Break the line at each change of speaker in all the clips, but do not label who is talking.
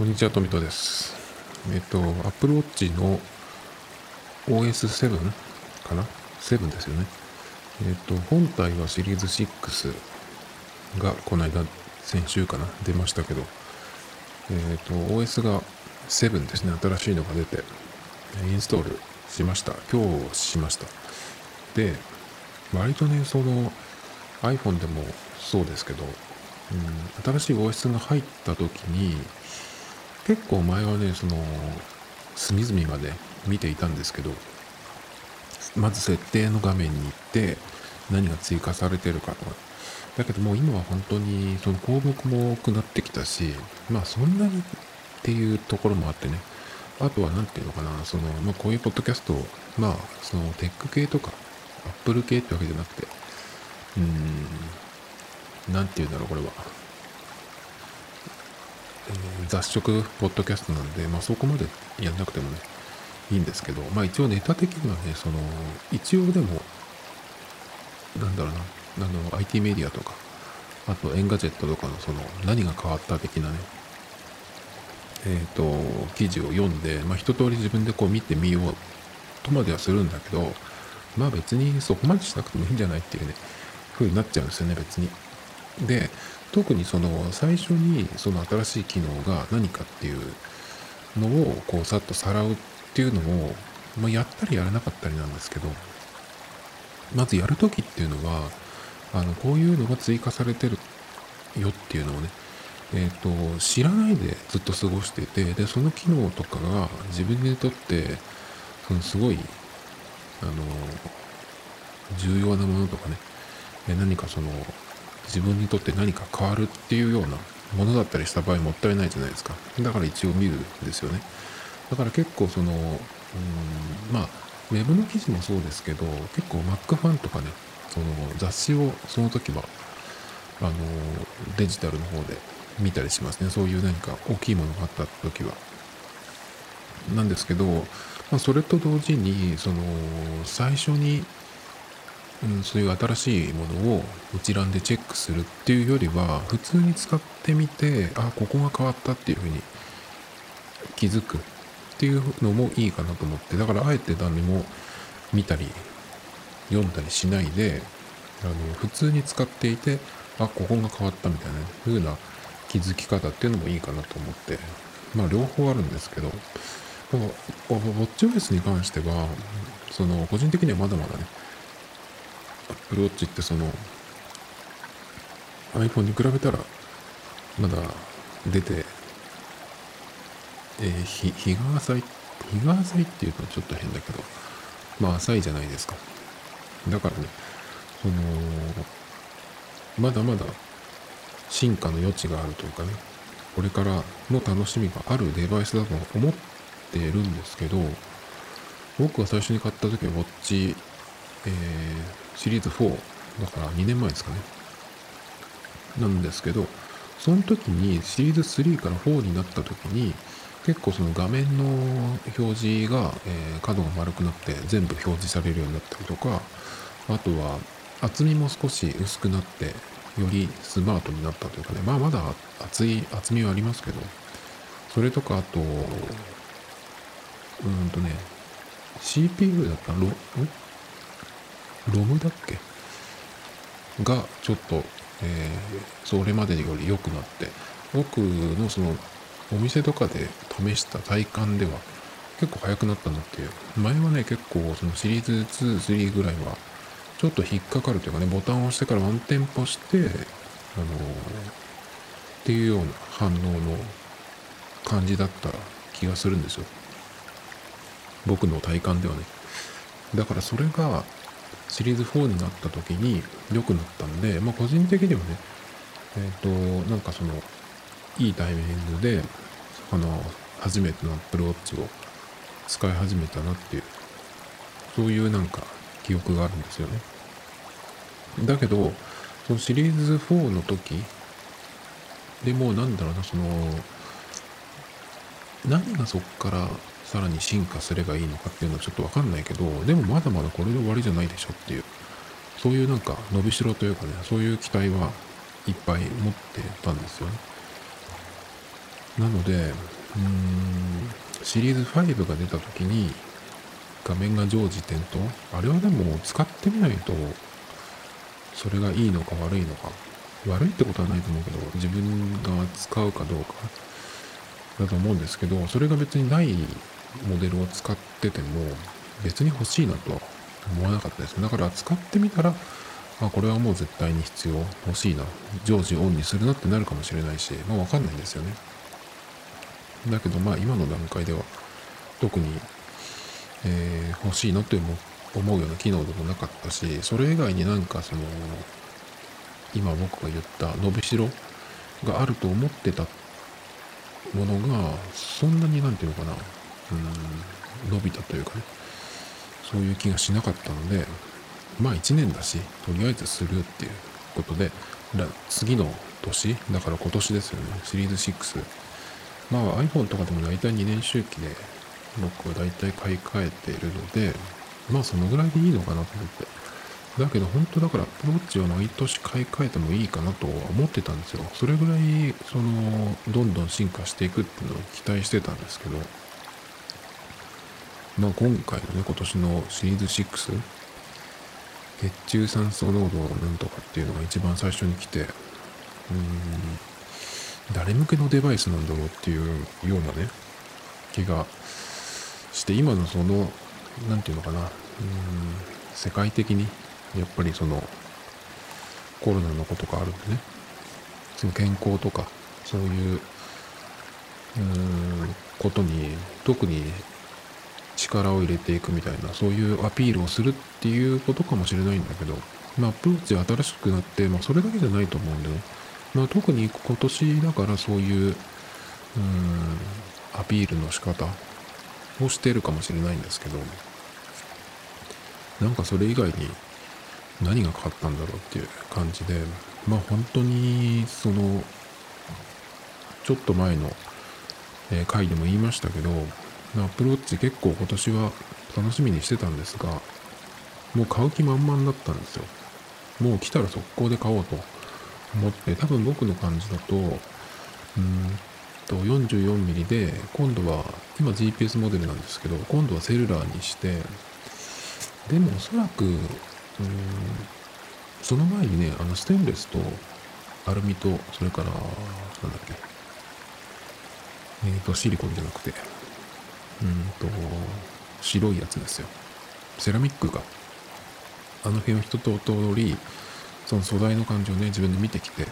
こんにちは、トミトです。えっと、Apple Watch の OS7 かな ?7 ですよね。えっと、本体はシリーズ6がこの間、先週かな？出ましたけど、えっと、OS が7ですね。新しいのが出て、インストールしました。今日しました。で、割とね、その iPhone でもそうですけど、うん、新しい OS が入った時に、結構前はねその隅々まで見ていたんですけどまず設定の画面に行って何が追加されてるかと。かだけどもう今は本当にその項目も多くなってきたしまあそんなにっていうところもあってね。あとは何て言うのかなその、まあ、こういうポッドキャストまあそのテック系とかアップル系ってわけじゃなくてうーん何て言うんだろうこれは。雑食ポッドキャストなんで、まあ、そこまでやんなくてもねいいんですけど、まあ、一応ネタ的にはねその一応でもなんだろうなあの IT メディアとかあと Engadget とかのその何が変わった的なねえっ、ー、と記事を読んで、まあ、一通り自分でこう見てみようとまではするんだけどまあ別にそこまでしなくてもいいんじゃないっていうね風になっちゃうんですよね別に。で特にその最初にその新しい機能が何かっていうのをこうさっとさらうっていうのを、まあ、やったりやらなかったりなんですけどまずやるときっていうのはあのこういうのが追加されてるよっていうのをねえ、と知らないでずっと過ごしててでその機能とかが自分にとってそのすごいあの重要なものとかね何かその自分にとって何か変わるっていうようなものだったりした場合もったいないじゃないですか。だから一応見るんですよね。だから結構そのうんまあウェブの記事もそうですけど結構 Mac ファンとかねその雑誌をその時はあのデジタルの方で見たりしますね。そういう何か大きいものがあった時は。なんですけど、まあ、それと同時にその最初にうん、そういう新しいものを一覧でチェックするっていうよりは普通に使ってみてあここが変わったっていうふうに気づくっていうのもいいかなと思って。だからあえて何も見たり読んだりしないであの普通に使っていてあここが変わったみたいな風な気づき方っていうのもいいかなと思って。まあ両方あるんですけどウォッチ OS に関してはその個人的にはまだまだねアプルウォッチってその iPhone に比べたらまだ出て、えー、日日が浅い日が浅いっていうとちょっと変だけどまあ浅いじゃないですか。だからねそのまだまだ進化の余地があるというかねこれからの楽しみがあるデバイスだと思ってるんですけど僕が最初に買った時はウォッチ、えーシリーズ4だから2年前ですかね。なんですけどその時にシリーズ3から4になった時に結構その画面の表示が、えー、角が丸くなって全部表示されるようになったりとかあとは厚みも少し薄くなってよりスマートになったというかね。まあまだ厚い厚みはありますけどそれとかあとうんとね CPU だったらロムだっけ？がちょっと、えー、それまでより良くなって僕のそのお店とかで試した体感では結構速くなったなっていう。前はね結構そのシリーズ23ぐらいはちょっと引っかかるというかねボタンを押してからワンテンポしてあのー、っていうような反応の感じだった気がするんですよ。僕の体感ではね。だからそれがシリーズ4になった時に良くなったんで、まあ、個人的にはね、えっ、ー、と、なんかその、いいタイミングで、あの、初めての Apple Watch を使い始めたなっていう、そういうなんか記憶があるんですよね。だけど、そのシリーズ4の時でもなんだろうな、その、何がそっからさらに進化すればいいのかっていうのはちょっとわかんないけど、でもまだまだこれで終わりじゃないでしょっていう、そういうなんか伸びしろというかね、そういう期待はいっぱい持ってたんですよね。なので、うーん、シリーズ5が出た時に、画面が常時点灯あれはでも使ってみないと、それがいいのか悪いのか。悪いってことはないと思うけど、自分が使うかどうかだと思うんですけど、それが別にないモデルを使ってても、別に欲しいなとは思わなかったですだから使ってみたら、まあ、これはもう絶対に必要、欲しいな、常時オンにするなってなるかもしれないし、まあわかんないんですよね。だけどまあ今の段階では特に、えー、欲しいなって思うような機能でもなかったし、それ以外になんかその、今僕が言った伸びしろがあると思ってたものが、そんなになんていうのかな、うん、伸びたというかね、そういう気がしなかったので、まあ1年だし、とりあえずするっていうことで、次の年、だから今年ですよね、シリーズ6。まあ iPhone とかでも大体2年周期で僕は大体買い替えているので、まあそのぐらいでいいのかなと思って。だけど本当だからアプローチは毎年買い替えてもいいかなとは思ってたんですよ。それぐらい、その、どんどん進化していくっていうのを期待してたんですけど、まあ今回のね、今年のシリーズ6、血中酸素濃度なんとかっていうのが一番最初に来て、うーん、誰向けのデバイスなんだろうっていうようなね、気がして、今のその、何て言うのかな、うーん、世界的に、やっぱりその、コロナのことがあるんでね、その健康とか、そういう、うーん、ことに、特に力を入れていくみたいな、そういうアピールをするっていうことかもしれないんだけど、まあ、アプローチが新しくなって、まあ、それだけじゃないと思うんでね。まあ、特に今年だからそういう、うん、アピールの仕方をしてるかもしれないんですけど、なんかそれ以外に何が変わったんだろうっていう感じで、まあ本当に、その、ちょっと前の、回でも言いましたけど、アプローチ結構今年は楽しみにしてたんですが、もう買う気満々だったんですよ。もう来たら速攻で買おうと思って、多分僕の感じだと、うんと 44mm で、今度は、今 GPS モデルなんですけど、今度はセルラーにして、でもおそらく、うん、その前にね、あのステンレスとアルミと、それから、なんだっけ、えっ、ー、と、シリコンじゃなくて、うんと、白いやつですよ。セラミックが。あの辺を一通り、その素材の感じをね、自分で見てきて、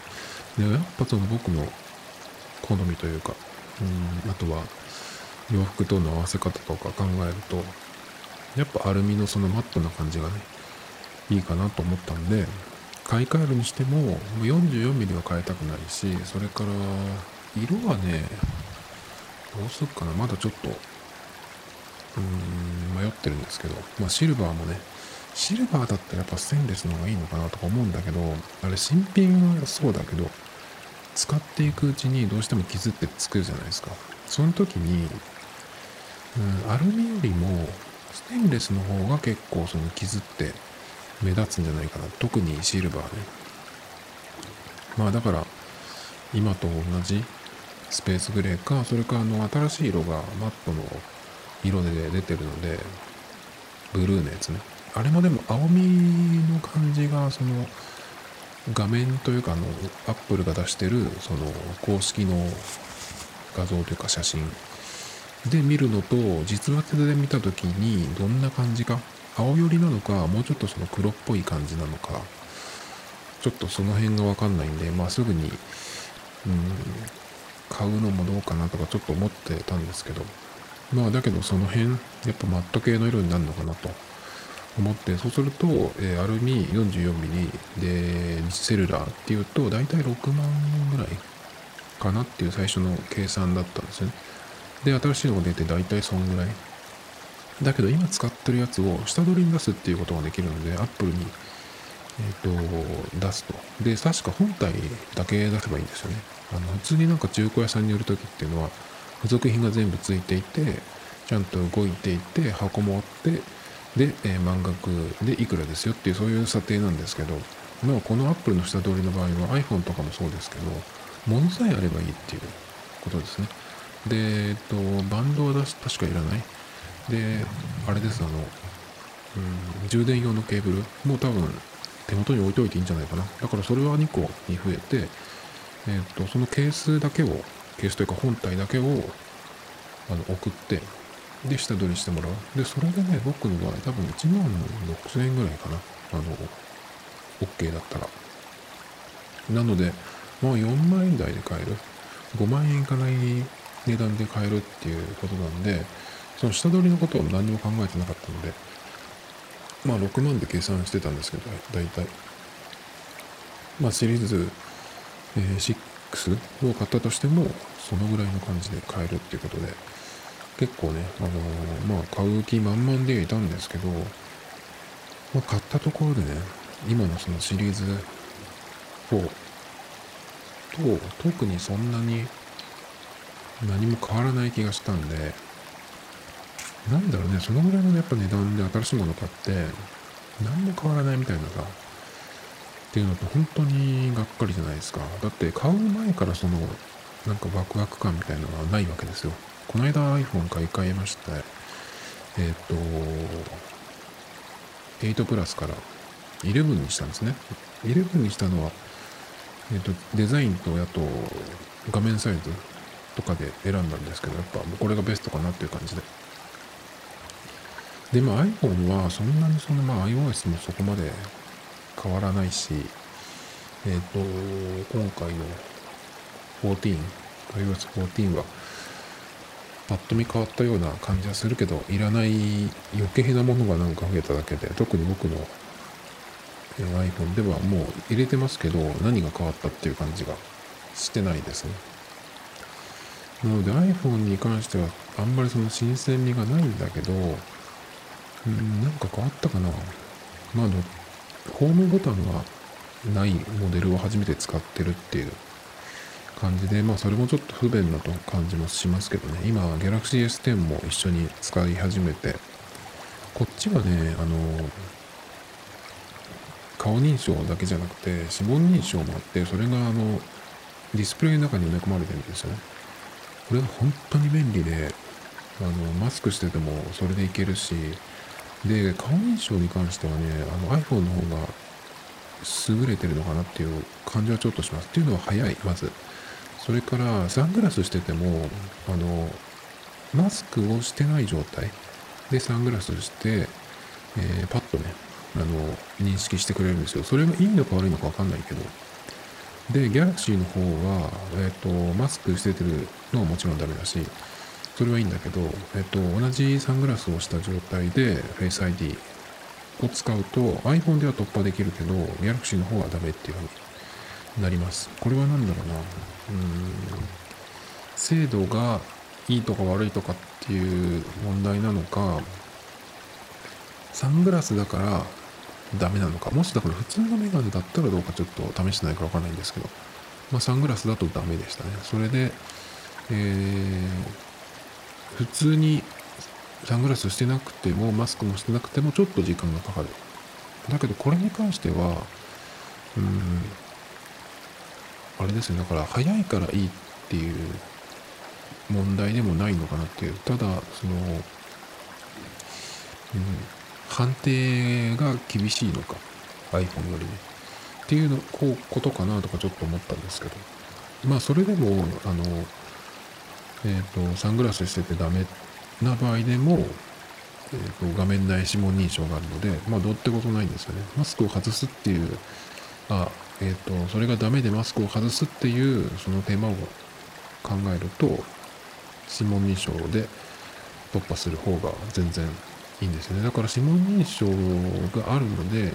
で、やっぱその僕の好みというか、うん、あとは洋服との合わせ方とか考えると、やっぱアルミのそのマットな感じがね、いいかなと思ったんで、買い替えるにしても、44mm は変えたくないし、それから、色はね、どうすっかな、まだちょっとうん迷ってるんですけど、まあ、シルバーもねシルバーだったらやっぱステンレスの方がいいのかなとか思うんだけどあれ新品はそうだけど使っていくうちにどうしても傷ってつくじゃないですか。その時に、うん、アルミよりもステンレスの方が結構その傷って目立つんじゃないかな。特にシルバーね。まあだから今と同じスペースグレーかそれかあの新しい色がマットの色で出てるので、ブルーのやつね。あれもでも青みの感じが、その、画面というか、あの、アップルが出してる、その、公式の画像というか写真で見るのと、実物で見た時にどんな感じか、青寄りなのか、もうちょっとその黒っぽい感じなのか、ちょっとその辺がわかんないんで、まあすぐに、うん、買うのもどうかなとかちょっと思ってたんですけど、まあだけどその辺、やっぱマット系の色になるのかなと思って、そうすると、えー、アルミ 44mm でセルラーっていうと、だいたい6万ぐらいかなっていう最初の計算だったんですね。で、新しいのが出てだいたいそんぐらい。だけど今使ってるやつを下取りに出すっていうことができるので、アップルに、えっ、ー、と、出すと。で、確か本体だけ出せばいいんですよね。あの、普通になんか中古屋さんに売るときっていうのは、付属品が全部ついていて、ちゃんと動いていて、箱もあって、で、えー、満額でいくらですよっていう、そういう査定なんですけど、まあ、この Apple の下取りの場合は iPhone とかもそうですけど、物さえあればいいっていうことですね。で、えっと、バンドは確かいらない。で、あれです、あの、うん、充電用のケーブルも多分手元に置いといていいんじゃないかな。だからそれは2個に増えて、えっと、そのケースだけを、ケースというか本体だけをあの送って、で、下取りしてもらう。で、それでね、僕の場合多分1万6000円ぐらいかな。あの、OK だったら。なので、まあ4万円台で買える。5万円いかない値段で買えるっていうことなんで、その下取りのことは何にも考えてなかったので、まあ6万で計算してたんですけど、大体。まあシリーズ、えー、6を買ったとしても、そのぐらいの感じで買えるっていうことで、結構ね、あのー、まあ買う気満々でいたんですけど、まあ、買ったところでね、今のそのシリーズ4と特にそんなに何も変わらない気がしたんで、なんだろうね、そのぐらいのやっぱ値段で新しいもの買って、何も変わらないみたいなさ、っていうのと本当にがっかりじゃないですか。だって買う前からその、なんかワクワク感みたいなのはないわけですよ。この間 iPhone 買い替えまして、えっ、ー、と、8プラスから11にしたんですね。11にしたのは、えっ、ー、と、デザインと、あと、画面サイズとかで選んだんですけど、やっぱこれがベストかなっていう感じで。で、まあ iPhone はそんなにその、まあ iOS もそこまで変わらないし、えっ、ー、と、今回の14、iOS14 は、パッと見変わったような感じはするけど、いらない余計なものがなんか増えただけで、特に僕の iPhone ではもう入れてますけど、何が変わったっていう感じがしてないですね。なので iPhone に関してはあんまりその新鮮味がないんだけど、うん、なんか変わったかな。まあ、どっホームボタンがないモデルを初めて使ってるっていう感じで、まあそれもちょっと不便なと感じもしますけどね。今、Galaxy S10 も一緒に使い始めて、こっちはね、あの、顔認証だけじゃなくて、指紋認証もあって、それがあの、ディスプレイの中に埋め込まれてるんですよね。これが本当に便利で、あの、マスクしててもそれでいけるし、で、顔認証に関してはね、あの iPhone の方が優れてるのかなっていう感じはちょっとします。っていうのは早い、まず。それからサングラスしてても、あの、マスクをしてない状態でサングラスして、えー、パッとね、あの、認識してくれるんですよ。それがいいのか悪いのかわかんないけど。で、Galaxy の方は、えっ、ー、と、マスクしててるのはもちろんダメだし、それはいいんだけど、えっと、同じサングラスをした状態で Face ID を使うと iPhone では突破できるけど Galaxy の方はダメっていう風になります。これは何だろうな。うん。精度がいいとか悪いとかっていう問題なのか、サングラスだからダメなのか、もしだから普通のメガネだったらどうかちょっと試してないかわかんないんですけど、まあサングラスだとダメでしたね。それで、えー、普通にサングラスしてなくてもマスクもしてなくてもちょっと時間がかかる。だけどこれに関してはうんあれですね。だから早いからいいっていう問題でもないのかなっていう。ただその、うん、判定が厳しいのか iPhone よりねっていうのこうことかなとかちょっと思ったんですけど。まあそれでもあのえーと、サングラスしててダメな場合でも、えーと、画面内指紋認証があるので、まあ、どうってことないんですよね。マスクを外すっていう、あ、えっ、ー、と、それがダメでマスクを外すっていう、その手間を考えると、指紋認証で突破する方が全然いいんですよね。だから指紋認証があるので、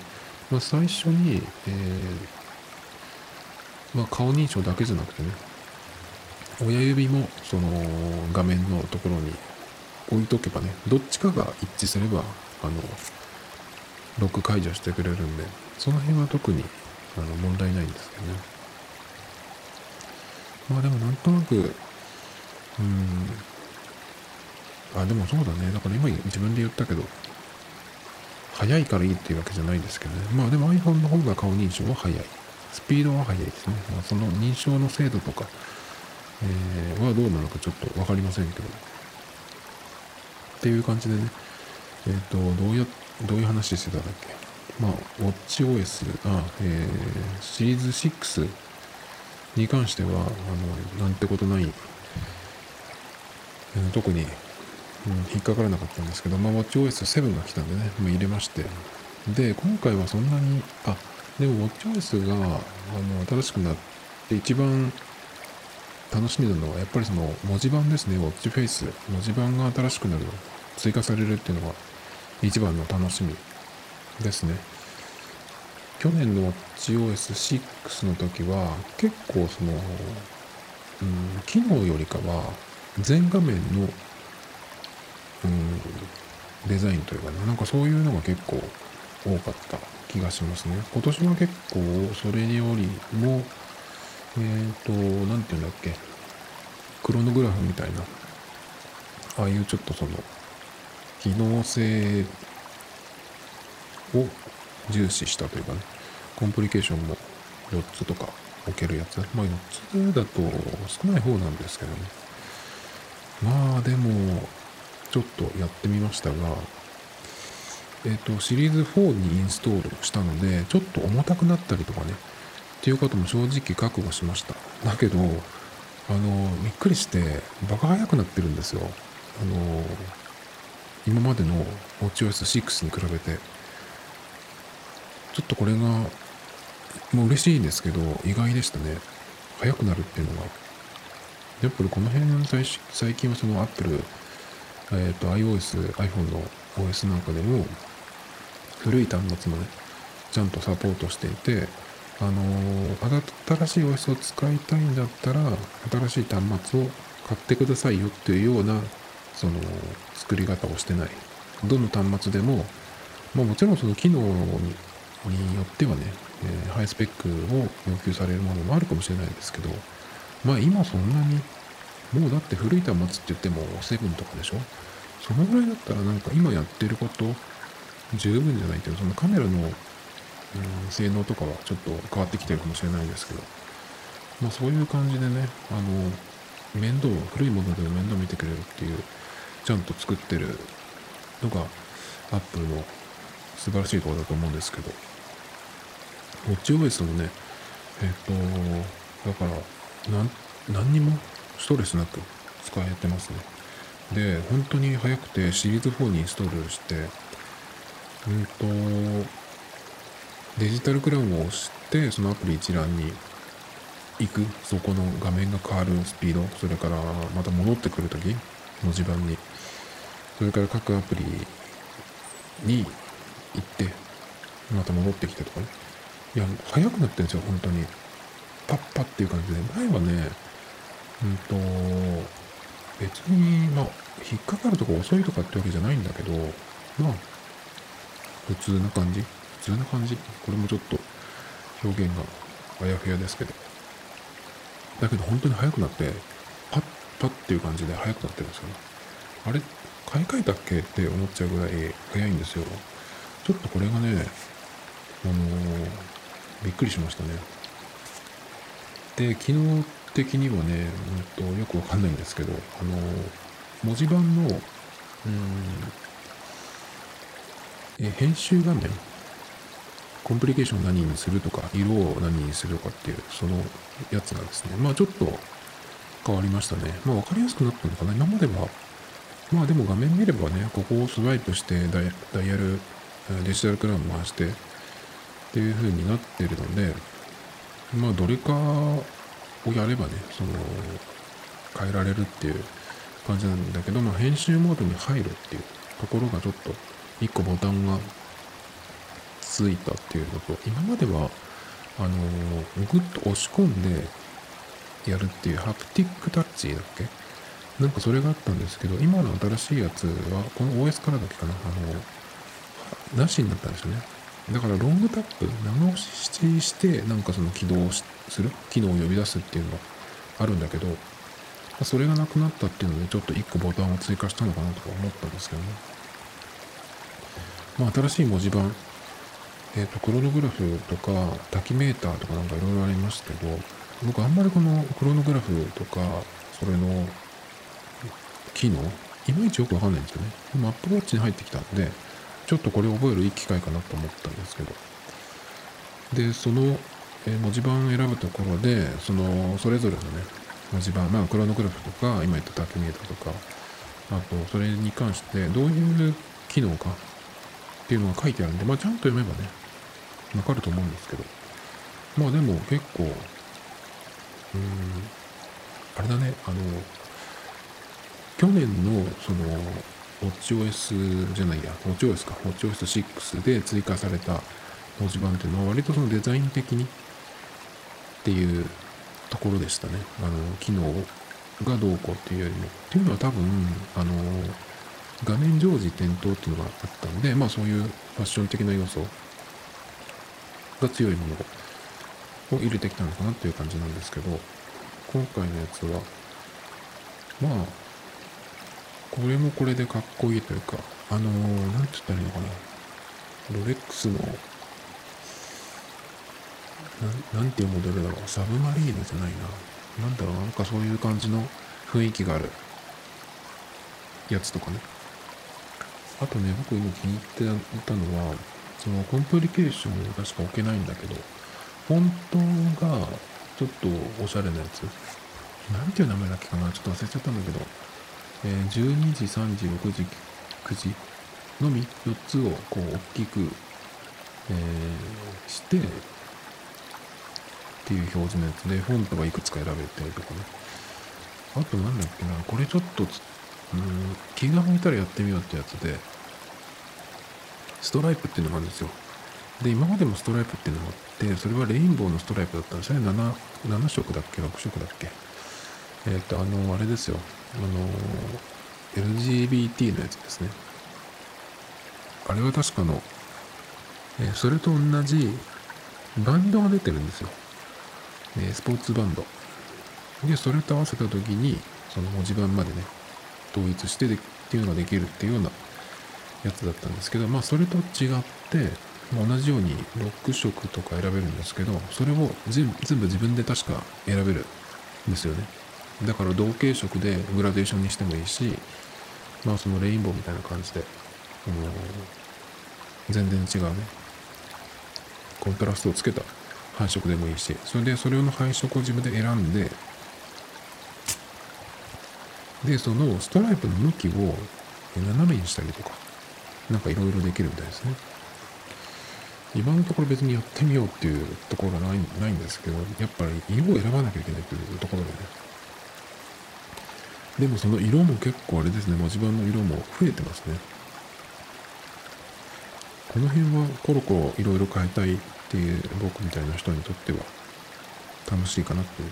まあ、最初に、えー、まあ、顔認証だけじゃなくてね、親指もその画面のところに置いとけばね、どっちかが一致すれば、あの、ロック解除してくれるんで、その辺は特にあの問題ないんですけどね。まあでもなんとなく、うん、あ、でもそうだね。だから今自分で言ったけど、早いからいいっていうわけじゃないですけどね。まあでも iPhone の方が顔認証は早い。スピードは速いですね。まあ、その認証の精度とか、えー、はどうなのかちょっと分かりませんけど。っていう感じでね、えっ、ー、と、どうや、どういう話してたんだっけ？まあ、WatchOS、あ、えー、シリーズ6に関しては、あの、なんてことない、えー、特に、うん、引っかからなかったんですけど、まあ、WatchOS7 が来たんでね、まあ、入れまして、で、今回はそんなに、あ、でも WatchOS が、あの、新しくなって一番楽しみなのは、やっぱりその文字盤ですね、WatchFace。文字盤が新しくなる、追加されるっていうのが一番の楽しみですね。去年の WatchOS6 の時は結構その、うん、機能よりかは全画面の、うん、デザインというかね、なんかそういうのが結構多かった気がしますね。今年は結構それよりも、えっ、ー、と、なんていうんだっけ、クロノグラフみたいな、ああいうちょっとその、機能性を重視したというかね、コンプリケーションも4つとか置けるやつ。まあ4つだと少ない方なんですけどね。まあでも、ちょっとやってみましたが、えっ、ー、と、シリーズ4にインストールしたので、ちょっと重たくなったりとかね、っていうことも正直覚悟しました。だけど、あの、びっくりして、バカ速くなってるんですよ。あの、今までの WatchOS6 に比べて。ちょっとこれが、もう嬉しいですけど、意外でしたね。速くなるっていうのが。やっぱりこの辺最近はその Apple、えっ、ー、と iOS、iPhone の OS なんかでも古い端末もね、ちゃんとサポートしていて、あの、新しい OS を使いたいんだったら、新しい端末を買ってくださいよっていうような、その、作り方をしてない。どの端末でも、まあもちろんその機能によってはね、えー、ハイスペックを要求されるものもあるかもしれないですけど、まあ今そんなに、もうだって古い端末って言っても7とかでしょ？そのぐらいだったらなんか今やってること十分じゃないけど、そのカメラの、性能とかはちょっと変わってきてるかもしれないですけど、まあそういう感じでね、あの、面倒、古いものでも面倒見てくれるっていう、ちゃんと作ってるのが、アップルの素晴らしいところだと思うんですけど、WatchOS もね、えっ、と、だから、なん、何にもストレスなく使えてますね。で、本当に早くてシリーズ4にインストールして、うんと、デジタルクラウンを押して、そのアプリ一覧に行く、そこの画面が変わるスピード、それからまた戻ってくるとき、文字盤に、それから各アプリに行って、また戻ってきてとかね。いや、早くなってるんですよ、本当に。パッパっていう感じで。前はね、うんと、別に、まあ、引っかかるとか遅いとかってわけじゃないんだけど、まあ、普通な感じ普通な感じ？これもちょっと表現があやふやですけど。だけど本当に速くなって、パッパッっていう感じで速くなってるんですよね。あれ買い替えたっけって思っちゃうぐらい速いんですよ。ちょっとこれがね、あのー、びっくりしましたね。で、機能的にはね、うんと、よくわかんないんですけど、あのー、文字盤の、うん、え、編集画面、コンプリケーションを何にするとか、色を何にするとかっていう、そのやつがですね、まあちょっと変わりましたね。まあわかりやすくなったのかな。今までは、まあでも画面見ればね、ここをスワイプしてダイヤルデジタルクラウン回してっていう風になってるので、まあどれかをやればね、その、変えられるっていう感じなんだけど、まあ編集モードに入るっていうところがちょっと一個ボタンがついたっていうのと、今までは、あのグッと押し込んでやるっていうハプティックタッチだっけ？なんかそれがあったんですけど、今の新しいやつは、この OS からだけかな、あの、なしになったんですよね。だからロングタップ、長押しして、なんかその起動する、機能を呼び出すっていうのがあるんだけど、それがなくなったっていうので、ちょっと1個ボタンを追加したのかなとか思ったんですけどね。まあ、新しい文字盤、えっ、ー、と、クロノグラフとか、タキメーターとかなんかいろいろありますけど、僕あんまりこのクロノグラフとか、それの機能、いまいちよくわかんないんですよね。今 Apple Watch に入ってきたんで、ちょっとこれを覚えるいい機会かなと思ったんですけど。で、その、え文字盤を選ぶところで、その、それぞれのね、文字盤、まあ、クロノグラフとか、今言ったタキメーターとか、あと、それに関してどういう機能かっていうのが書いてあるんで、まあ、ちゃんと読めばね、わかると思うんですけど。まあ、でも結構、うーん、あれだね、あの、去年の、その、WatchOS じゃないや、WatchOS か、WatchOS6 で追加された文字盤っていうのは割とそのデザイン的にっていうところでしたね。あの、機能がどうこうっていうよりも。っていうのは多分、あの、画面常時点灯っていうのがあったので、まあそういうファッション的な要素が強いものを入れてきたのかなっていう感じなんですけど、今回のやつは、まあ、これもこれでかっこいいというか、あのー、なんて言ったらいいのかな。ロレックスの、ななんていうモデルだろう。サブマリーヌじゃないな。なんだろう、なんかそういう感じの雰囲気があるやつとかね。あとね、僕今気に入っていたのは、そのコンプリケーションを確か置けないんだけど、フォントがちょっとおしゃれなやつ。なんていう名前だっけかな？ちょっと忘れちゃったんだけど、えー、12時、3時、6時、9時のみ4つをこう大きく、えー、してっていう表示のやつ。でフォントがいくつか選べたりとかね。あとなんだっけな？これちょっとうん気が向いたらやってみようってやつで。ストライプっていうのがあるんですよで今までもストライプっていうのがあってそれはレインボーのストライプだったんですね 7, 7色だっけ？6色だっけ？えっ、ー、とあのあれですよあの、LGBT のやつですね。あれは確かの、えー、それと同じバンドが出てるんですよ。えー、スポーツバンド。で、それと合わせた時に、その文字盤までね、統一してでっていうのができるっていうようなやつだったんですけど、まあそれと違って、まあ、同じように6色とか選べるんですけど、それを全部自分で確か選べるんですよね。だから同系色でグラデーションにしてもいいし、まあそのレインボーみたいな感じで、あの全然違うね、コントラストをつけた配色でもいいし、それでそれの配色を自分で選んで、で、そのストライプの向きを斜めにしたりとか、なんかいろいろできるみたいですね。今のところ別にやってみようっていうところはないないんですけど、やっぱり色を選ばなきゃいけないというところでね、でもその色も結構あれですね、文字盤の色も増えてますね。この辺はコロコロいろいろ変えたいっていう僕みたいな人にとっては楽しいかなっていう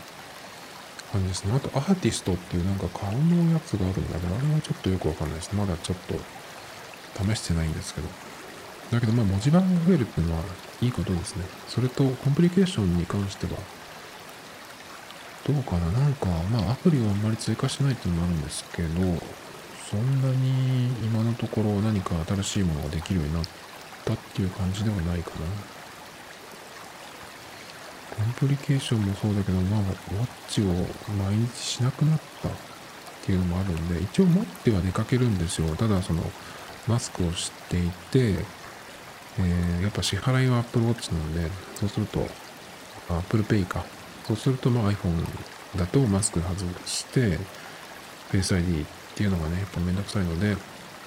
感じですね。あとアーティストっていうなんか顔のやつがあるんだけど、あれはちょっとよくわかんないですね。まだちょっと試してないんですけど。だけどまあ文字盤が増えるっていうのはいいことですね。それとコンプリケーションに関してはどうかな？なんか、まあアプリをあんまり追加しないっていうのもあるんですけど、そんなに今のところ何か新しいものができるようになったっていう感じではないかな。コンプリケーションもそうだけど、まあ、ウォッチを毎日しなくなったっていうのもあるんで、一応持っては出かけるんですよ。ただ、その、マスクをしていて、えー、やっぱ支払いは Apple Watch なんで、そうすると、Apple Pay か。そうすると、まあ、iPhone だとマスク外して、Face ID っていうのがね、やっぱめんどくさいので、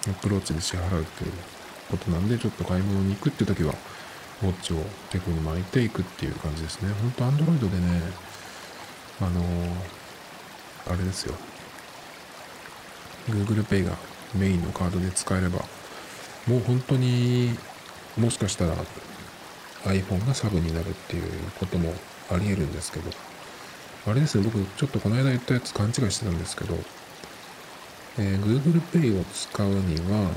Apple Watch で支払うっていうことなんで、ちょっと買い物に行くって時は、ウォッチをテクに巻いていくっていう感じですね。ほんと Android でね、あのー、あれですよ。Google Pay がメインのカードで使えれば、もう本当にもしかしたら iPhone がサブになるっていうこともあり得るんですけど、あれですね、僕ちょっとこの間言ったやつ勘違いしてたんですけど、えー、Google Pay を使うには、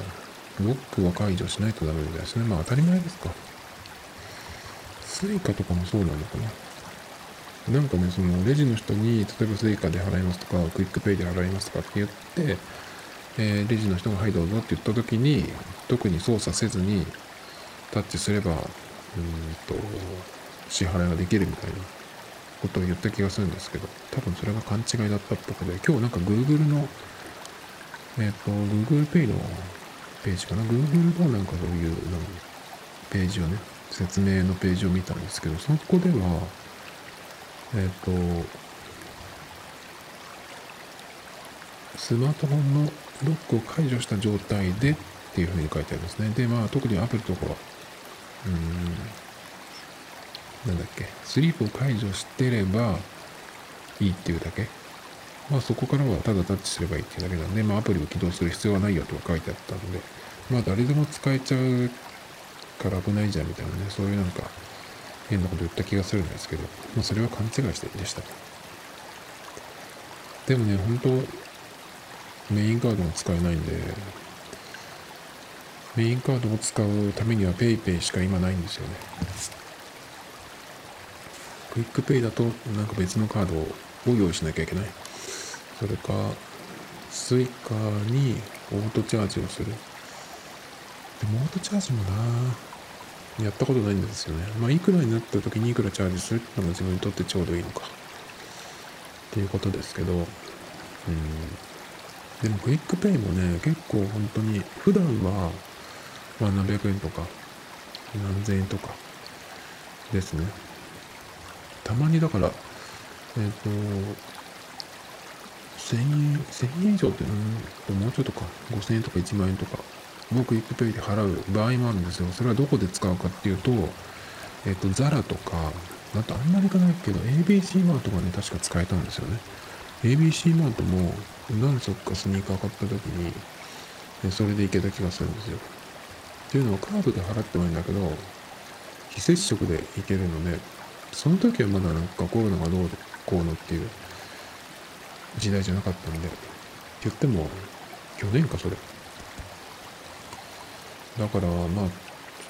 ロックは解除しないとダメみたいですね。まあ当たり前ですか。 Suica とかもそうなのかな。なんかね、そのレジの人に、例えば Suica で払いますとか、 QUICPay で払いますとかって言って、えー、レジの人がはいどうぞって言った時に、特に操作せずにタッチすれば、うんと、支払いができるみたいなことを言った気がするんですけど、多分それが勘違いだったっぽくて、今日なんか Google の、えっ、と、Google Pay のページかな、Google のなんかそういうなんページをね、説明のページを見たんですけど、そこでは、えっ、と、スマートフォンのロックを解除した状態でっていうふうに書いてあるんですね。で、まあ、特にアプリとかは、うーん、なんだっけ、スリープを解除してればいいっていうだけ。まあ、そこからはただタッチすればいいっていうだけなんで、まあ、アプリを起動する必要はないよとは書いてあったんで、まあ、誰でも使えちゃうから危ないじゃんみたいなね、そういうなんか変なこと言った気がするんですけど、まあ、それは勘違いしてでした。でもね、本当メインカードも使えないんで、メインカードを使うためには PayPay しか今ないんですよね。 QUICPay だとなんか別のカードを用意しなきゃいけない。それか、 Suica にオートチャージをする。でもオートチャージもなやったことないんですよね。まあ、いくらになった時にいくらチャージするってのが自分にとってちょうどいいのか。っていうことですけど、うん。でも QUICPay もね、結構本当に、普段は、まあ何百円とか、何千円とか、ですね。たまにだから、えっ、ー、と、1000円、1000円以上って、うん、もうちょっとか、5000円とか1万円とか、僕 QUICPay で払う場合もあるんですよ。それはどこで使うかっていうと、えっ、ー、と、ザラとか、あとあんまりいかないけど、ABC マートがね、確か使えたんですよね。ABC マートも何足かスニーカー買った時に、それでいけた気がするんですよ。っていうのはカードで払ってもいいんだけど、非接触でいけるので、その時はまだなんかコロナがどうこうのっていう時代じゃなかったんで、言っても去年かそれ。だからまあ、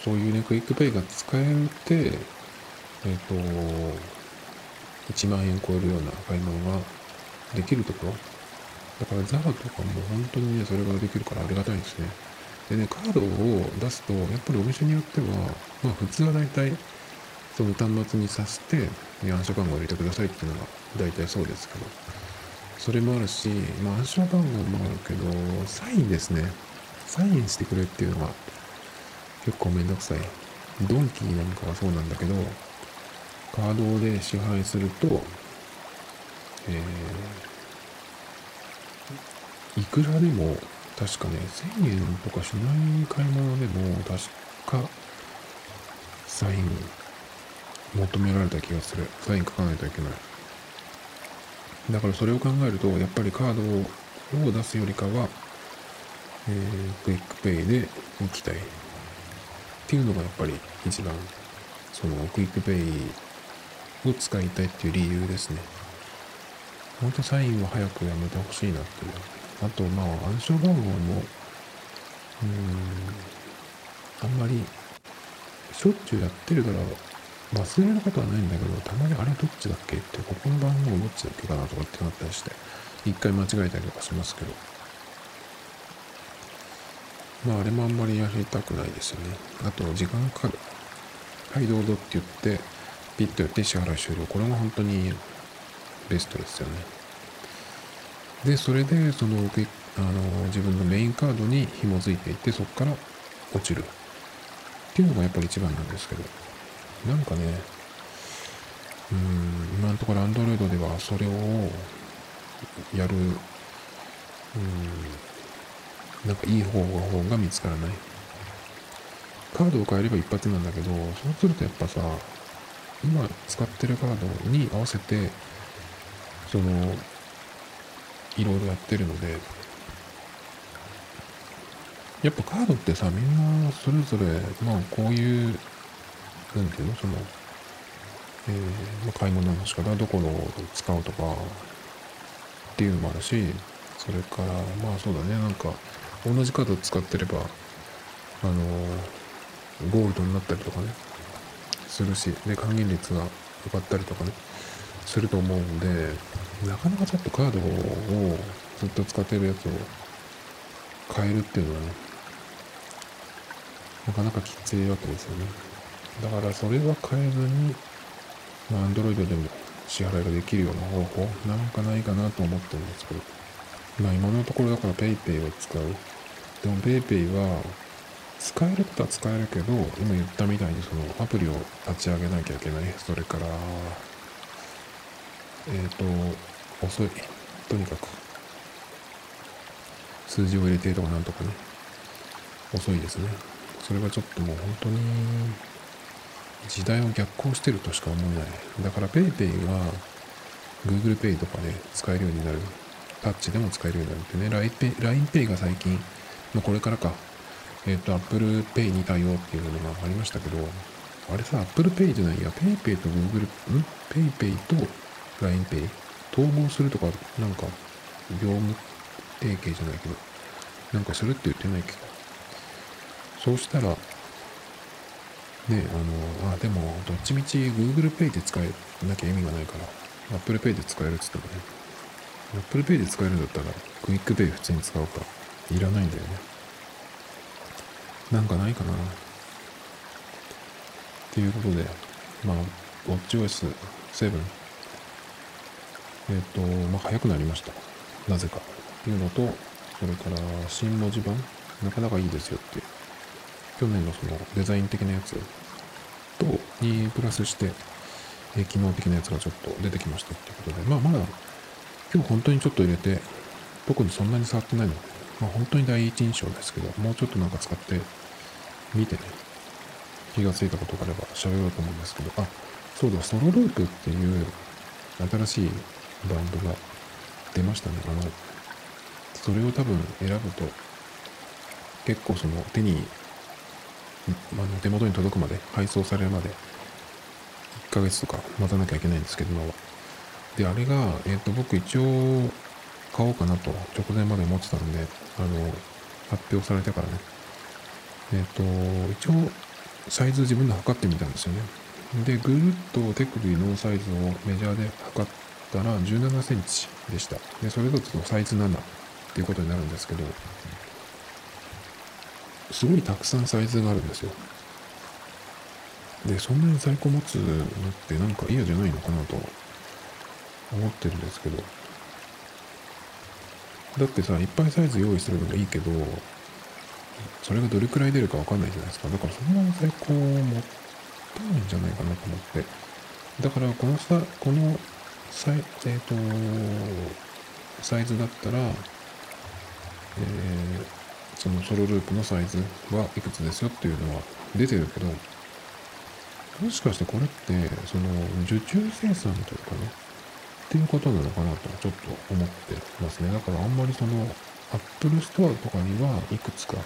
そういうね、 QUICPay が使えて、えっ、ー、と、1万円超えるような買い物ができるとこ？ろ。だから ZARA とかも本当にね、それができるからありがたいですね。でね、カードを出すと、やっぱりお店によっては、まあ普通は大体、その端末に挿して、暗証番号を入れてくださいっていうのが大体そうですけど、それもあるし、まあ暗証番号もあるけど、サインですね。サインしてくれっていうのが結構めんどくさい。ドンキーなんかはそうなんだけど、カードで支払いすると、えー、いくらでも、確かね、1000円とかしない買い物でも、確か、サイン求められた気がする。サイン書かないといけない。だからそれを考えると、やっぱりカードを出すよりかは、えー、 QUICPay で行きたい。っていうのがやっぱり一番、その QUICPay を使いたいっていう理由ですね。本当サインは早くやめてほしいなっていう。あと、まあ、暗証番号も、うん、あんまり、しょっちゅうやってるから、忘れることはないんだけど、たまにあれどっちだっけって、ここの番号どっちだっけかなとかってなったりして、一回間違えたりとかしますけど。まあ、あれもあんまりやりたくないですよね。あと、時間かかる。はい、どうぞって言って、ピッとやって支払い終了。これも本当にベストですよね。で、それで、その、あの、自分のメインカードに紐づいていって、そこから落ちる。っていうのがやっぱり一番なんですけど。なんかね、うん、今のところ Android ではそれをやる、うん、なんかいい方法が見つからない。カードを変えれば一発なんだけど、そうするとやっぱさ、今使ってるカードに合わせてそのいろいろやってるのでやっぱカードってさみんなそれぞれまあこういう何ていうのその、えーまあ、買い物の仕方どこの使うとかっていうのもあるしそれからまあそうだねなんか同じカード使ってればあのゴールドになったりとかねするしで還元率が良かったりとかね。すると思うんでなかなかちょっとカードをずっと使ってるやつを変えるっていうのはねなかなかきついわけですよね。だからそれは変えずに、まあ、Android でも支払いができるような方法なんかないかなと思ってるんですけどまあ今のところだから PayPay を使う。でも PayPay は使えることは使えるけど今言ったみたいにそのアプリを立ち上げなきゃいけない。それからえっ、ー、と遅い。とにかく。数字を入れてとかなんとかね。遅いですね。それはちょっともう本当に時代を逆行してるとしか思えない。だから PayPay は Google Pay とかで使えるようになる。タッチでも使えるようになるってね。LINEPay が最近、まあ、これからか。えっ、ー、と Apple Pay に対応っていうのがありましたけどあれさ Apple Pay じゃないや。PayPay と Google ん？PayPay と LINEPay 統合するとかなんか業務提携じゃないけどなんかするって言ってないけどそうしたらねあのあでもどっちみち Google Pay で使えなきゃ意味がないから Apple Pay で使えるっつってもね。Apple Pay で使えるんだったら QUICPay 普通に使うかいらないんだよね。なんかないかな。っていうことでまあ WatchOS7 えっ、ー、とまあ早くなりました。なぜか。っていうのとそれから新文字盤なかなかいいですよって。いう去年のそのデザイン的なやつ。とにプラスして、え機能的なやつがちょっと出てきましたっていうことで、まあまだ今日本当にちょっと入れて、特にそんなに触ってないので、まあ本当に第一印象ですけど、もうちょっとなんか使ってみてね、気がついたことがあれば喋ろうと思うんですけど、あ、そうだ、ソロループっていう新しいバンドが出ましたね。あの、それを多分選ぶと、結構その手にあの手元に届くまで、配送されるまで、1ヶ月とか待たなきゃいけないんですけど、今は。で、あれが、えっ、ー、と、僕一応買おうかなと直前まで思ってたんで、あの、発表されてからね。えっ、ー、と、一応、サイズ自分で測ってみたんですよね。で、ぐるっと手首のサイズをメジャーで測ったら17センチでした。で、それだとサイズ7っていうことになるんですけど、すごいたくさんサイズがあるんですよ。で、そんなに在庫持つのってなんか嫌じゃないのかなと思ってるんですけど。だってさ、いっぱいサイズ用意するのがいいけど、それがどれくらい出るかわかんないじゃないですか。だからそんなに在庫持ったんじゃないかなと思って。だからこのさ、このサイ、えっ、ー、と、サイズだったら、えー、そのソロループのサイズはいくつですよっていうのは出てるけど、もしかしてこれって、その受注生産というかね、っていうことなのかなとちょっと思ってますね。だからあんまりその Apple Store とかにはいくつか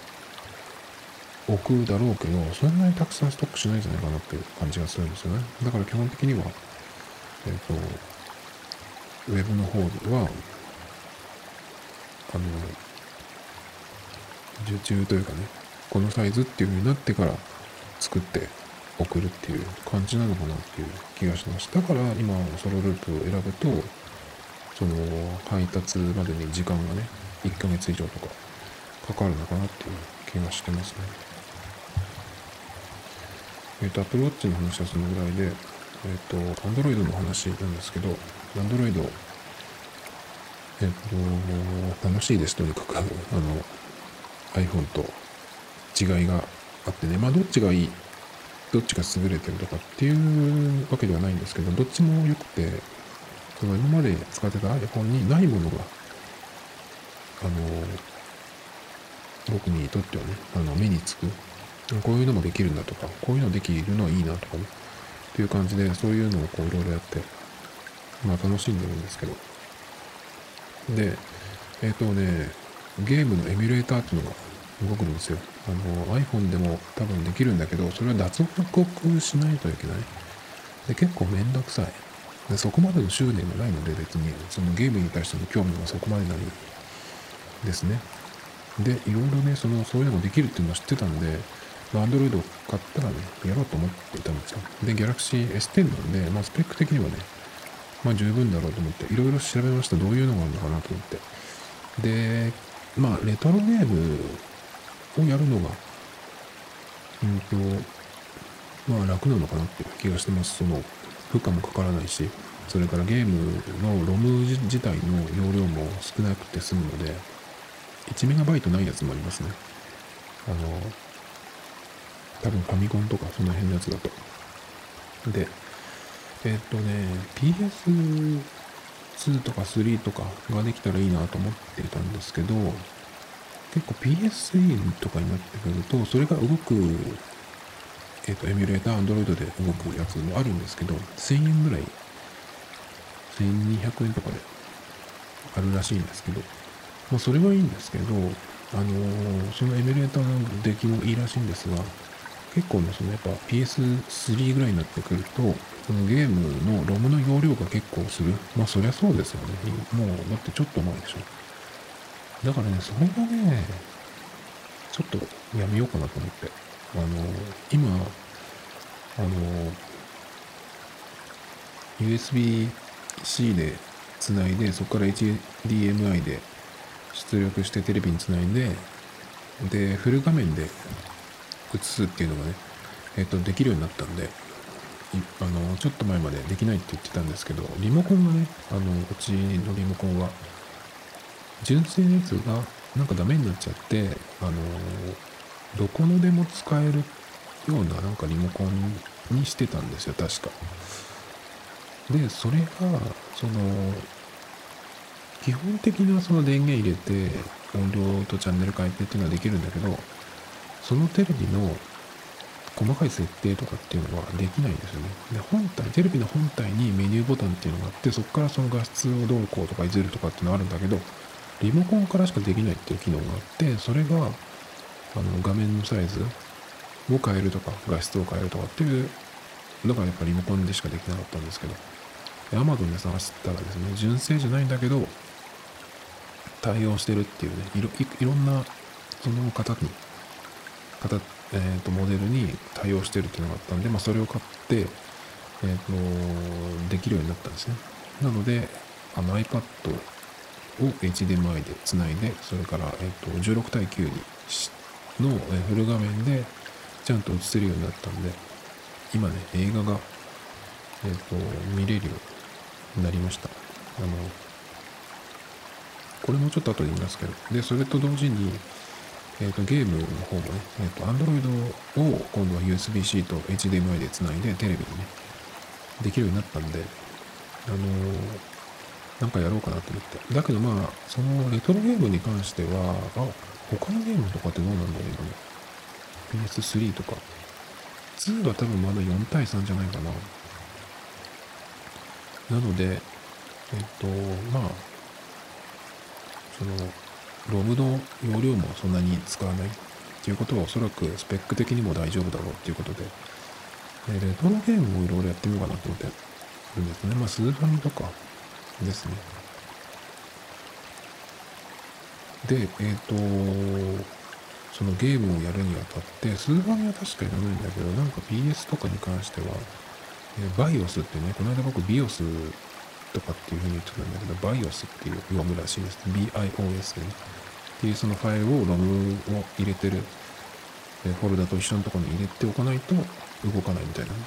置くだろうけど、そんなにたくさんストックしないんじゃないかなっていう感じがするんですよね。だから基本的には、えっ、ー、と、ウェブの方では、あの、受注というかね、このサイズっていう風になってから作って送るっていう感じなのかなっていう気がしました。だから今ソロループを選ぶと、その配達までに時間がね、1ヶ月以上とかかかるのかなっていう気がしてますね。えっ、ー、と、Apple Watch の話はそのぐらいで、えっ、ー、と、Android の話なんですけど、Android、えっ、と、楽しいです、とにかく。あの、iPhone と違いがあってね、まあどっちがいい、どっちが優れてるとかっていうわけではないんですけど、どっちも良くて、その今まで使ってた iPhone にないものが、あの、僕にとってはね、あの、目につく。こういうのもできるんだとか、こういうのできるのはいいなとかね、っていう感じで、そういうのをこういろいろやって、まあ楽しんでるんですけど。で、えっ、ー、とね、ゲームのエミュレーターっていうのが動くんですよ。あの iPhone でも多分できるんだけど、それは脱獄しないといけない。で結構めんどくさいで。そこまでの執念がないので別にそのゲームに対しての興味はそこまでないですね。で、いろいろね、そのそういうのができるっていうのは知ってたんで、まあ、Android を買ったらね、やろうと思っていたんですよ。で、Galaxy S10 なんで、まあ、スペック的にはね、まあ十分だろうと思って、いろいろ調べました。どういうのがあるのかなと思って。で、まあ、レトロゲームをやるのが、うんと、まあ楽なのかなっていう気がしてます。その、負荷もかからないし、それからゲームのロム自体の容量も少なくて済むので、1MB ないやつもありますね。あの、多分ファミコンとかその辺のやつだと。で、えっ、とね、PS2 とか3とかができたらいいなと思っていたんですけど、結構 PS3 とかになってくると、それが動く、えっ、と、エミュレーター、Android で動くやつもあるんですけど、1000円ぐらい、1200円とかであるらしいんですけど、まあ、それはいいんですけど、あのー、そのエミュレーターの出来もいいらしいんですが、結構ね、そのやっぱ PS3 ぐらいになってくると、そのゲームのロムの容量が結構する。まあそりゃそうですよね。もう、だってちょっと前でしょ。だからね、それがね、ちょっとやめようかなと思って。あの、今、あの、USB-C でつないで、そこから HDMI で出力してテレビにつないで、で、フル画面で映すっていうのがね、えっ、と、できるようになったんで、あの、ちょっと前までできないって言ってたんですけど、リモコンがね、あの、うちのリモコンは、純正のやつがなんかダメになっちゃって、あの、どこのでも使えるようななんかリモコンにしてたんですよ、確か。で、それが、その、基本的なその電源入れて音量とチャンネル変えてっていうのはできるんだけど、そのテレビの細かい設定とかっていうのはできないんですよね。で、本体、テレビの本体にメニューボタンっていうのがあって、そこからその画質をどうこうとかいじるとかっていうのがあるんだけど、リモコンからしかできないっていう機能があって、それが、あの、画面のサイズを変えるとか、画質を変えるとかっていうのがやっぱリモコンでしかできなかったんですけど、Amazon で探したらですね、純正じゃないんだけど、対応してるっていうね、いろいろんなその方に型、えーと、モデルに対応してるっていうのがあったんで、まあ、それを買って、えーと、できるようになったんですね。なので、あの iPad を HDMI でつないで、それから、えーと、16対9にのフル画面でちゃんと映せるようになったんで、今ね、映画が、えー、と見れるようになりました。あのこれもちょっと後で言いますけど、で、それと同時に、えーと、ゲームの方もね、えーと、Android を今度は USB-C と HDMI でつないでテレビにね、できるようになったんで、あのー、なんかやろうかなと思って。だけどまあ、そのレトロゲームに関しては、あ、他のゲームとかってどうなんだろう今ね。PS3 とか。2は多分まだ4対3じゃないかな。なので、えっ、と、まあ、その、ロムの容量もそんなに使わないっていうことはおそらくスペック的にも大丈夫だろうっていうことで、えレトロゲームもいろいろやってみようかなと思ってるんですね。まあ、スーファミとかですね。で、えっ、ー、と、そのゲームをやるにあたって、スーファミは確かにダメんだけど、なんか PS とかに関しては、えー、バイオスってね、この間僕ビオスとかっていうふうに言ってたんだけど、BIOS っていう読むらしいです。BIOS でね。っていうそのファイルをロムを入れてるフォルダと一緒のところに入れておかないと動かないみたいなね。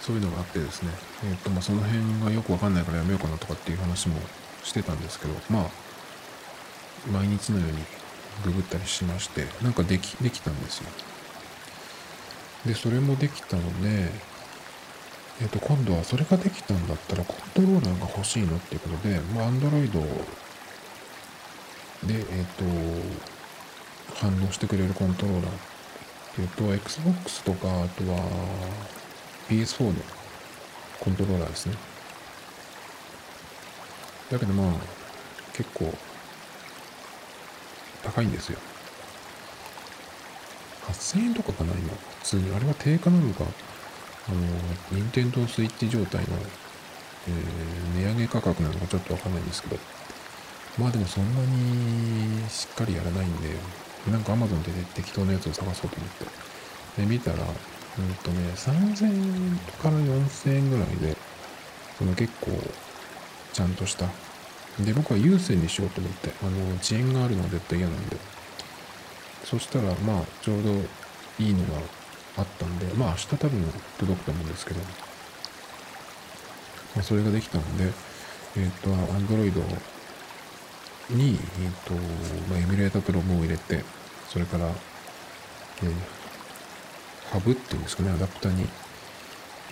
そういうのがあってですね。え、ー、と、まあ、その辺がよくわかんないからやめようかなとかっていう話もしてたんですけど、まあ、毎日のようにググったりしまして、なんかでき、できたんですよ。で、それもできたので、えっ、と、今度はそれができたんだったらコントローラーが欲しいのっていうことで、まあ、Android で、えっ、ー、と、反応してくれるコントローラーっていうと、Xbox とか、あとは PS4 のコントローラーですね。だけどまあ、結構、高いんですよ。8000円とかかな、今。普通に。あれは定価なのか、あの、任天堂スイッチ状態の、えー、値上げ価格なのかちょっとわかんないんですけど、まあでもそんなにしっかりやらないんで、なんか Amazon で、適当なやつを探そうと思って。で、見たら、うんとね、3000円から4000円ぐらいで、その結構、ちゃんとした。で、僕は有線にしようと思って、あの、遅延があるのは絶対嫌なんで。そしたら、まあ、ちょうどいいのがあったんで、まあ明日多分届くと思うんですけど、まあ、それができたので、えっ、と、Android に、えっ、と、まあ、エミュレータプロも入れて、それから、えー、ハブっていうんですかね、アダプターに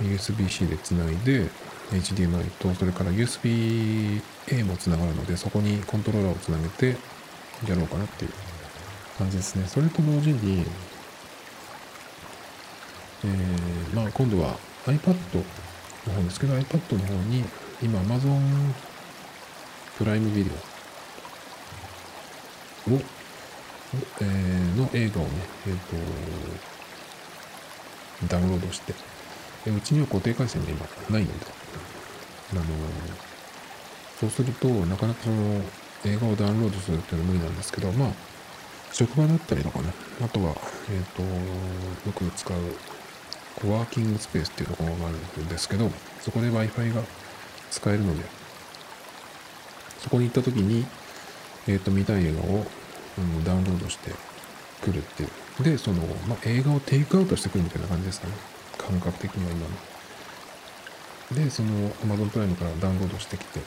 USB-C でつないで、HDMI と、それから USB-A もつながるので、そこにコントローラーをつなげてやろうかなっていう感じですね。それと同時に、えー、まあ今度は iPad の方ですけど、iPad の方に今 Amazon プライムビデオを、えー、の映画をね、えっ、ー、と、ダウンロードして、えうちには固定回線が今ないんで、あのそうすると、なかなかその映画をダウンロードするっていうのは無理なんですけど、まあ、職場だったりとかね、あとは、えっ、と、よく使うコワーキングスペースっていうところがあるんですけど、そこで Wi-Fi が使えるので、そこに行った時に、えっ、ー、と、見たい映画を、うん、ダウンロードしてくるっていう。で、その、まあ、映画をテイクアウトしてくるみたいな感じですかね。感覚的には今の。で、その Amazon プライムからダウンロードしてきて、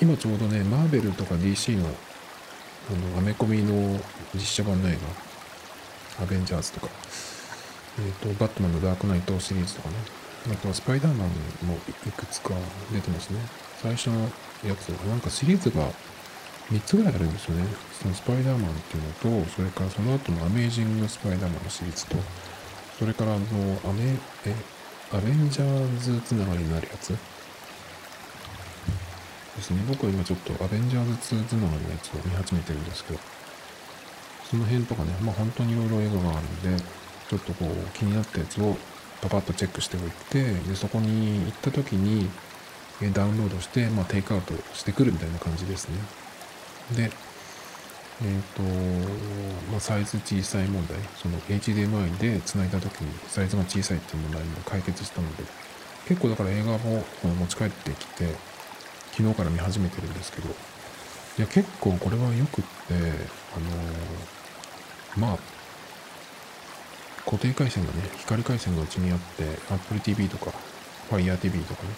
今ちょうどね、マーベルとか DC の、あの、アメコミの実写版の映画、アベンジャーズとか、えっ、ー、と、バットマンのダークナイトシリーズとかね、あとはスパイダーマンもいくつか出てますね。最初のやつ、なんかシリーズが3つぐらいあるんですよね。そのスパイダーマンっていうのと、それからその後のアメージングスパイダーマンのシリーズと、それからあの、アメ、え、アベンジャーズつながりになるやつですね。僕は今ちょっとアベンジャーズ2つながりのやつを見始めてるんですけど、その辺とかね、まあ本当にいろいろ映画があるんで、ちょっとこう気になったやつをパパッとチェックしておいて、で、そこに行った時に、ダウンロードして、まあテイクアウトしてくるみたいな感じですね。で、えっ、ー、と、まあ、サイズ小さい問題、その HDMI で繋いだ時にサイズが小さいっていう問題も解決したので、結構だから映画も持ち帰ってきて、昨日から見始めてるんですけど、いや、結構これはよくって、あのまあ、固定回線がね、光回線がうちにあって、Apple TV とか、Fire TV とかね、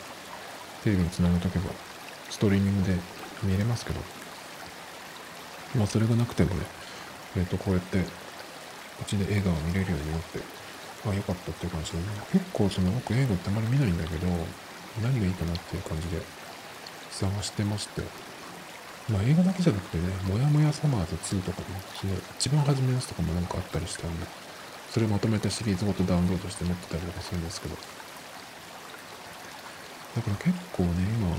テレビにつなげとけば、ストリーミングで見れますけど、まあそれがなくてもね、えっ、と、こうやって、うちで映画を見れるようになって、ああ、よかったっていう感じでね、結構その僕映画ってあまり見ないんだけど、何がいいかなっていう感じで探してまして、まあ映画だけじゃなくてね、もやもやサマーズ2とかね、その一番初めのやつとかもなんかあったりしたんで、それまとめたシリーズごとダウンロードして持ってたりとかするんですけど、だから結構ね、今、あの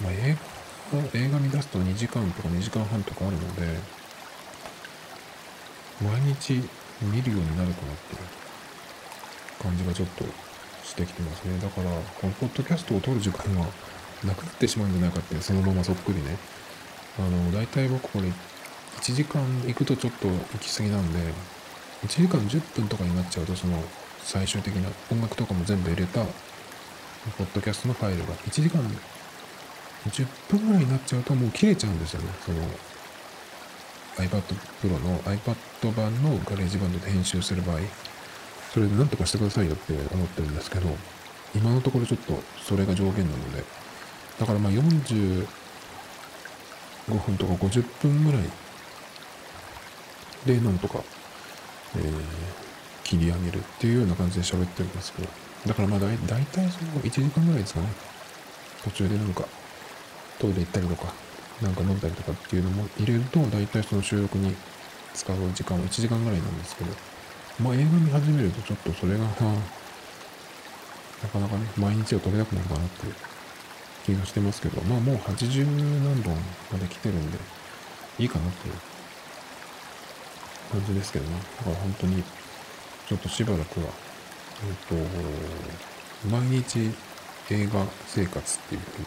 ー、まあ映画映画見出すと2時間とか2時間半とかあるので、毎日見るようになるかなっていう感じがちょっとしてきてますね。だから、このポッドキャストを撮る時間がなくなってしまうんじゃないかって、そのままそっくりね。あの、大体僕これ1時間行くとちょっと行き過ぎなんで、1時間10分とかになっちゃうと、その最終的な音楽とかも全部入れた、ポッドキャストのファイルが1時間10分ぐらいになっちゃうともう切れちゃうんですよね。その iPad Pro の iPad 版のガレージバンドで編集する場合、それで何とかしてくださいよって思ってるんですけど、今のところちょっとそれが上限なので、だからまあ45分とか50分ぐらいでなんとか、えー、切り上げるっていうような感じで喋ってるんですけど、だからまあだい大体その1時間ぐらいですかね。途中でなんかトイレ行ったりとか、なんか飲んだりとかっていうのも入れると、大体その収録に使う時間は1時間ぐらいなんですけど、まあ映画見始めるとちょっとそれが、なかなかね、毎日を撮れなくなるかなっていう気がしてますけど、まあもう80何本まで来てるんで、いいかなっていう感じですけどね。だから本当に、ちょっとしばらくは、えっ、と、毎日映画生活っていうふうに